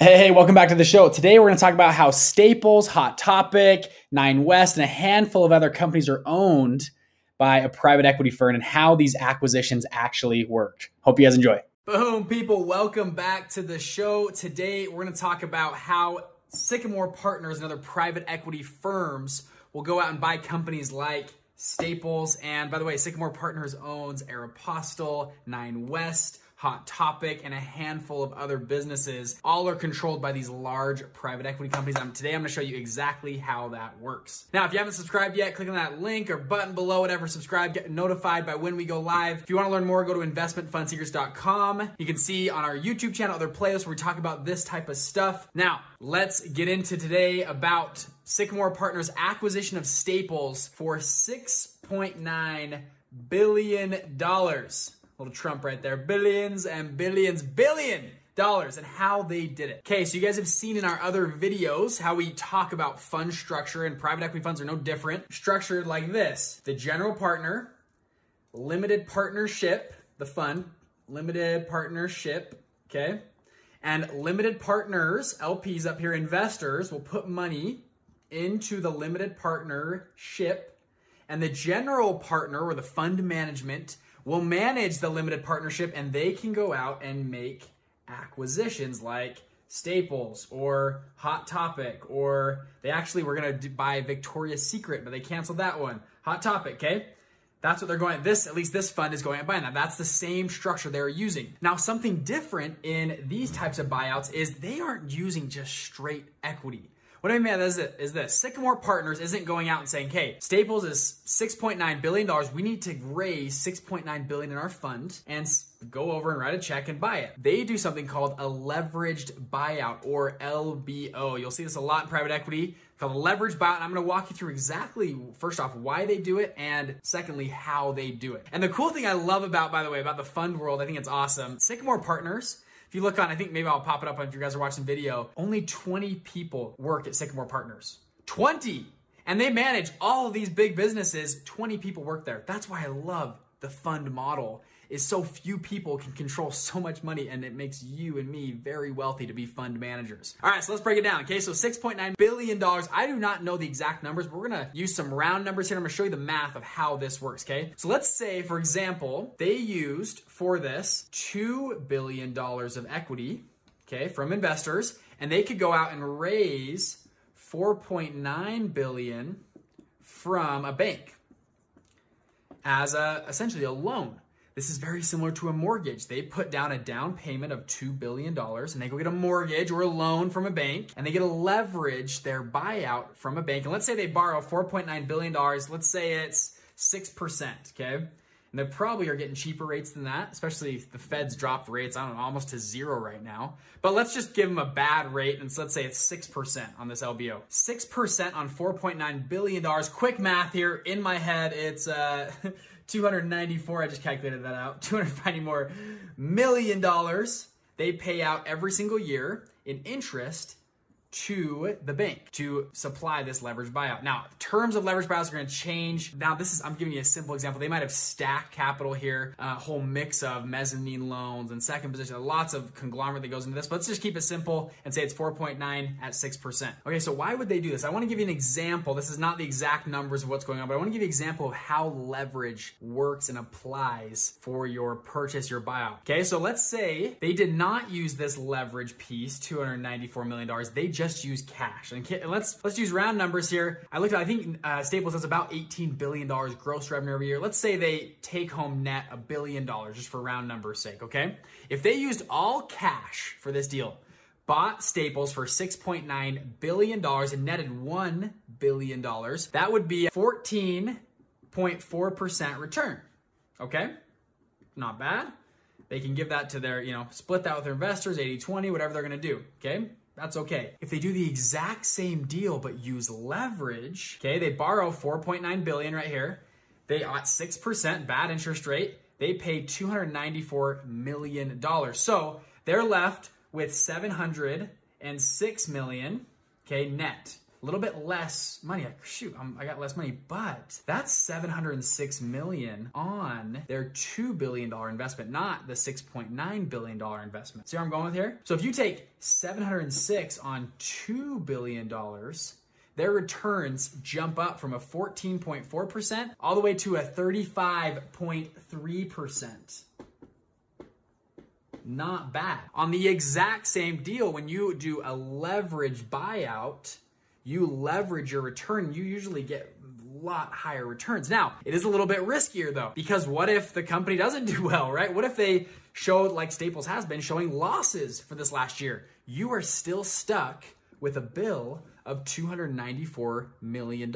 Hey, hey, welcome back to the show. Today we're going to talk about how Staples, Hot Topic, Nine West, and a handful of other companies are owned by a private equity firm and how these acquisitions actually worked. Hope you guys enjoy. Boom, people, welcome back to the show. Today we're going to talk about how Sycamore Partners and other private equity firms will go out and buy companies like Staples. And by the way, Sycamore Partners owns Aeropostale, Nine West, Hot Topic, and a handful of other businesses. All are controlled by these large private equity companies. And today I'm gonna show you exactly how that works. Now, if you haven't subscribed yet, click on that link or button below, whatever, subscribe, get notified by when we go live. If you wanna learn more, go to investmentfundsecrets.com. You can see on our YouTube channel other playlists where we talk about this type of stuff. Now, let's get into today about Sycamore Partners acquisition of Staples for $6.9 billion little Trump right there. Billions and billions, billion dollars and how they did it. Okay, so you guys have seen in our other videos how we talk about fund structure and private equity funds are no different. Structured like this. The general partner, limited partnership, the fund, limited partnership, okay? And limited partners, LPs up here, investors will put money into the limited partnership and the general partner or the fund management will manage the limited partnership and they can go out and make acquisitions like Staples or Hot Topic, or they actually were going to buy Victoria's Secret, but they canceled that one. Hot Topic, okay? That's what they're going, this, at least this fund is going and buying that. That's the same structure they're using. Now, something different in these types of buyouts is they aren't using just straight equity. What I mean is, is this Sycamore Partners isn't going out and saying, hey, Staples is $6.9 billion. We need to raise 6.9 billion in our fund and go over and write a check and buy it. They do something called a leveraged buyout or LBO. You'll see this a lot in private equity called a leveraged buyout. And I'm going to walk you through exactly, first off, why they do it, and secondly, how they do it. And the cool thing I love about, by the way, about the fund world, I think it's awesome. Sycamore Partners if you look on, I think maybe I'll pop it up if you guys are watching video, only 20 people work at Sycamore Partners. 20! And they manage all of these big businesses. 20 people work there. That's why I love the fund model is so few people can control so much money and it makes you and me very wealthy to be fund managers. All right, so let's break it down. Okay, so $6.9 billion. I do not know the exact numbers, but we're gonna use some round numbers here. I'm gonna show you the math of how this works, okay? So let's say, for example, they used for this $2 billion of equity, okay, from investors, and they could go out and raise 4.9 billion from a bank as a essentially a loan. This is very similar to a mortgage. They put down a down payment of $2 billion and they go get a mortgage or a loan from a bank and they get to leverage their buyout from a bank. And let's say they borrow $4.9 billion. Let's say it's 6%, okay? And they probably are getting cheaper rates than that, especially if the Fed's dropped rates, I don't know, almost to zero right now. But let's just give them a bad rate and let's say it's 6% on this LBO. 6% on $4.9 billion. Quick math here in my head, it's uh, 294, I just calculated that out, 290 more million dollars they pay out every single year in interest to the bank to supply this leverage buyout. Now, terms of leverage buyouts are going to change. Now, this is, I'm giving you a simple example. They might have stacked capital here, a whole mix of mezzanine loans and second position, lots of conglomerate that goes into this, but let's just keep it simple and say it's 4.9 at 6%. Okay, so why would they do this? I want to give you an example. This is not the exact numbers of what's going on, but I want to give you an example of how leverage works and applies for your purchase, your buyout. Okay, so let's say they did not use this leverage piece, $294 million. They just use cash. And let's let's use round numbers here. I looked at, I think uh, Staples has about $18 billion gross revenue every year. Let's say they take home net a billion dollars just for round numbers sake, okay? If they used all cash for this deal, bought Staples for $6.9 billion and netted $1 billion, that would be 14.4% return, okay? Not bad. They can give that to their, you know, split that with their investors, 80-20, whatever they're gonna do, okay? That's okay. If they do the exact same deal but use leverage, okay, they borrow 4.9 billion right here. They at 6% bad interest rate, they pay 294 million dollars. So, they're left with 706 million, okay, net. A little bit less money. Like, shoot, I'm, i got less money, but that's 706 million on their $2 billion investment, not the $6.9 billion investment. See where I'm going with here? So if you take 706 on $2 billion, their returns jump up from a 14.4% all the way to a 35.3% not bad. On the exact same deal, when you do a leverage buyout, you leverage your return, you usually get a lot higher returns. Now, it is a little bit riskier though, because what if the company doesn't do well, right? What if they showed, like Staples has been, showing losses for this last year? You are still stuck with a bill of $294 million,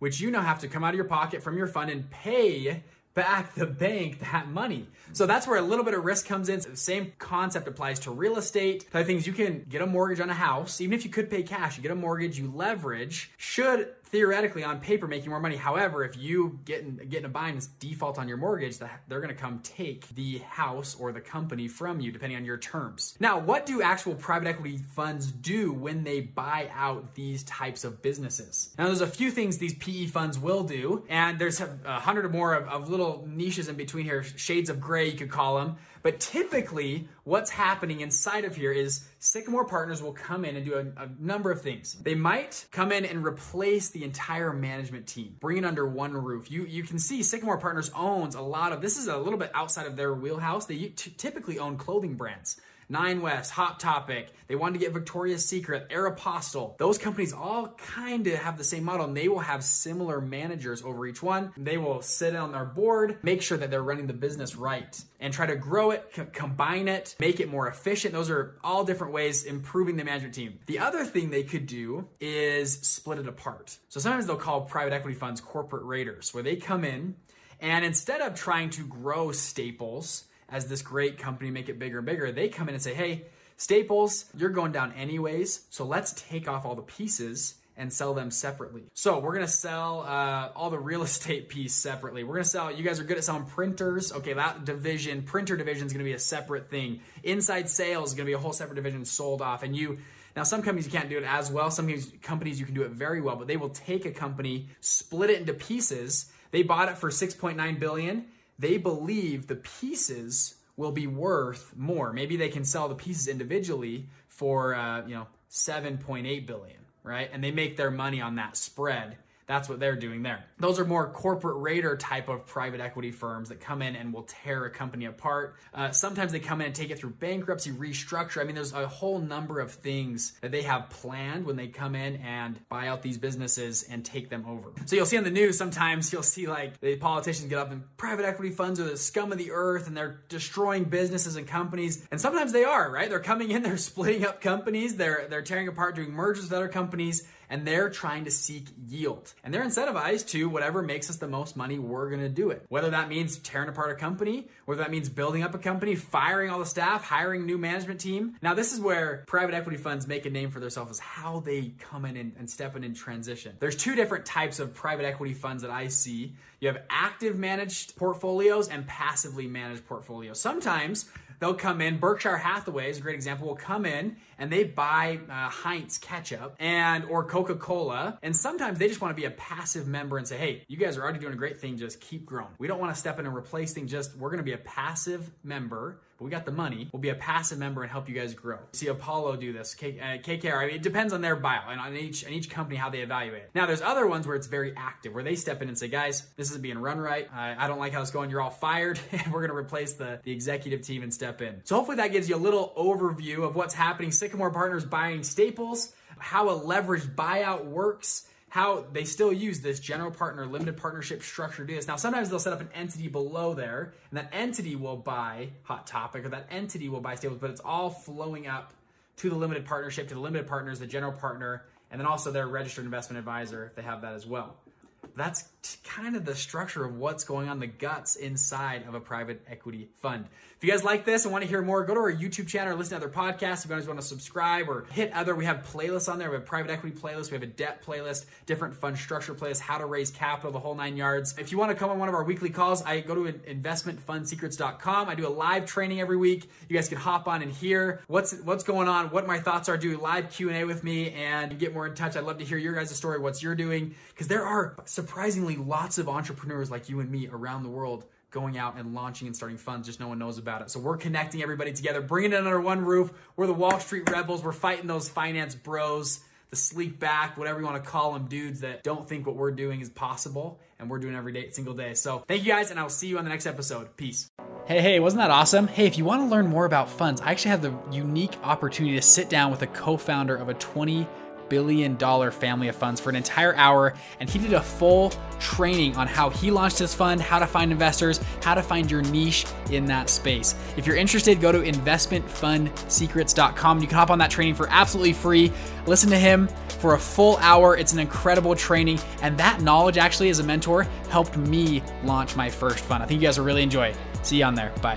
which you now have to come out of your pocket from your fund and pay back the bank that money. So that's where a little bit of risk comes in. The same concept applies to real estate. Type things you can get a mortgage on a house, even if you could pay cash, you get a mortgage, you leverage, should theoretically on paper making more money. However, if you get in, get in a bind and default on your mortgage, they're to come take the house or the company from you, depending on your terms. Now, what do actual private equity funds do when they buy out these types of businesses? Now, there's a few things these PE funds will do, and there's a hundred or more of, of little niches in between here, shades of gray, you could call them. But typically, what's happening inside of here is Sycamore Partners will come in and do a, a, number of things. They might come in and replace the entire management team, bring it under one roof. You you can see Sycamore Partners owns a lot of this is a little bit outside of their wheelhouse. They typically own clothing brands. Nine West, Hot Topic. They wanted to get Victoria's Secret, Aeropostale. Those companies all kind of have the same model and they will have similar managers over each one. They will sit on their board, make sure that they're running the business right and try to grow it, combine it, make it more efficient. Those are all different ways improving the management team. The other thing they could do is split it apart. So sometimes they'll call private equity funds corporate raiders where they come in and instead of trying to grow Staples, as this great company make it bigger and bigger, they come in and say, hey, Staples, you're going down anyways, so let's take off all the pieces and sell them separately. So we're gonna sell uh, all the real estate piece separately. We're gonna sell, you guys are good at selling printers. Okay, that division, printer division is gonna be a separate thing. Inside sales is gonna be a whole separate division sold off. And you, now some companies you can't do it as well. Some companies you can do it very well, but they will take a company, split it into pieces. They bought it for 6.9 billion they believe the pieces will be worth more. Maybe they can sell the pieces individually for uh, you know 7.8 billion, right? And they make their money on that spread that's what they're doing there. Those are more corporate raider type of private equity firms that come in and will tear a company apart. Uh, sometimes they come in and take it through bankruptcy, restructure. I mean, there's a whole number of things that they have planned when they come in and buy out these businesses and take them over. So you'll see on the news sometimes you'll see like the politicians get up and private equity funds are the scum of the earth and they're destroying businesses and companies. And sometimes they are, right? They're coming in, they're splitting up companies, they're they're tearing apart, doing mergers with other companies and they're trying to seek yield. And they're incentivized to whatever makes us the most money, we're gonna do it. Whether that means tearing apart a company, whether that means building up a company, firing all the staff, hiring new management team. Now, this is where private equity funds make a name for themselves is how they come in and, and step in and transition. There's two different types of private equity funds that I see. You have active managed portfolios and passively managed portfolios. Sometimes they'll come in. Berkshire Hathaway is a great example. Will come in and they buy uh, Heinz ketchup and or Coca Cola, and sometimes they just want to be a passive member and say, "Hey, you guys are already doing a great thing. Just keep growing. We don't want to step in and replace things. Just we're going to be a passive member." But we got the money. We'll be a passive member and help you guys grow. See Apollo do this. K- uh, KKR. I mean, it depends on their bio and on each and each company how they evaluate it. Now, there's other ones where it's very active, where they step in and say, "Guys, this is being run right. I, I don't like how it's going. You're all fired. And we're going to replace the the executive team and step in." So hopefully that gives you a little overview of what's happening. Sycamore Partners buying Staples, how a leveraged buyout works how they still use this general partner limited partnership structure this. Now, sometimes they'll set up an entity below there, and that entity will buy Hot Topic, or that entity will buy Staples, but it's all flowing up to the limited partnership, to the limited partners, the general partner, and then also their registered investment advisor if they have that as well. That's kind of the structure of what's going on, the guts inside of a private equity fund. If you guys like this and want to hear more, go to our YouTube channel or listen to other podcasts. If you guys want to subscribe or hit other, we have playlists on there. We have private equity playlist, we have a debt playlist, different fund structure playlist, how to raise capital, the whole nine yards. If you want to come on one of our weekly calls, I go to investmentfundsecrets.com. I do a live training every week. You guys can hop on and hear what's what's going on, what my thoughts are, do live Q&A with me and get more in touch. I'd love to hear your guys' story, what's you're doing, because there are surprisingly lots of entrepreneurs like you and me around the world going out and launching and starting funds, just no one knows about it. So we're connecting everybody together, bringing it under one roof. We're the Wall Street rebels. We're fighting those finance bros, the sleek back, whatever you want to call them, dudes that don't think what we're doing is possible and we're doing every day, single day. So thank you guys, and I'll see you on the next episode. Peace. Hey, hey, wasn't that awesome? Hey, if you want to learn more about funds, I actually have the unique opportunity to sit down with a co founder of a 20 billion dollar family of funds for an entire hour and he did a full training on how he launched his fund, how to find investors, how to find your niche in that space. If you're interested, go to investmentfundsecrets.com. You can hop on that training for absolutely free. Listen to him for a full hour. It's an incredible training and that knowledge actually as a mentor helped me launch my first fund. I think you guys will really enjoy it. See you on there. Bye.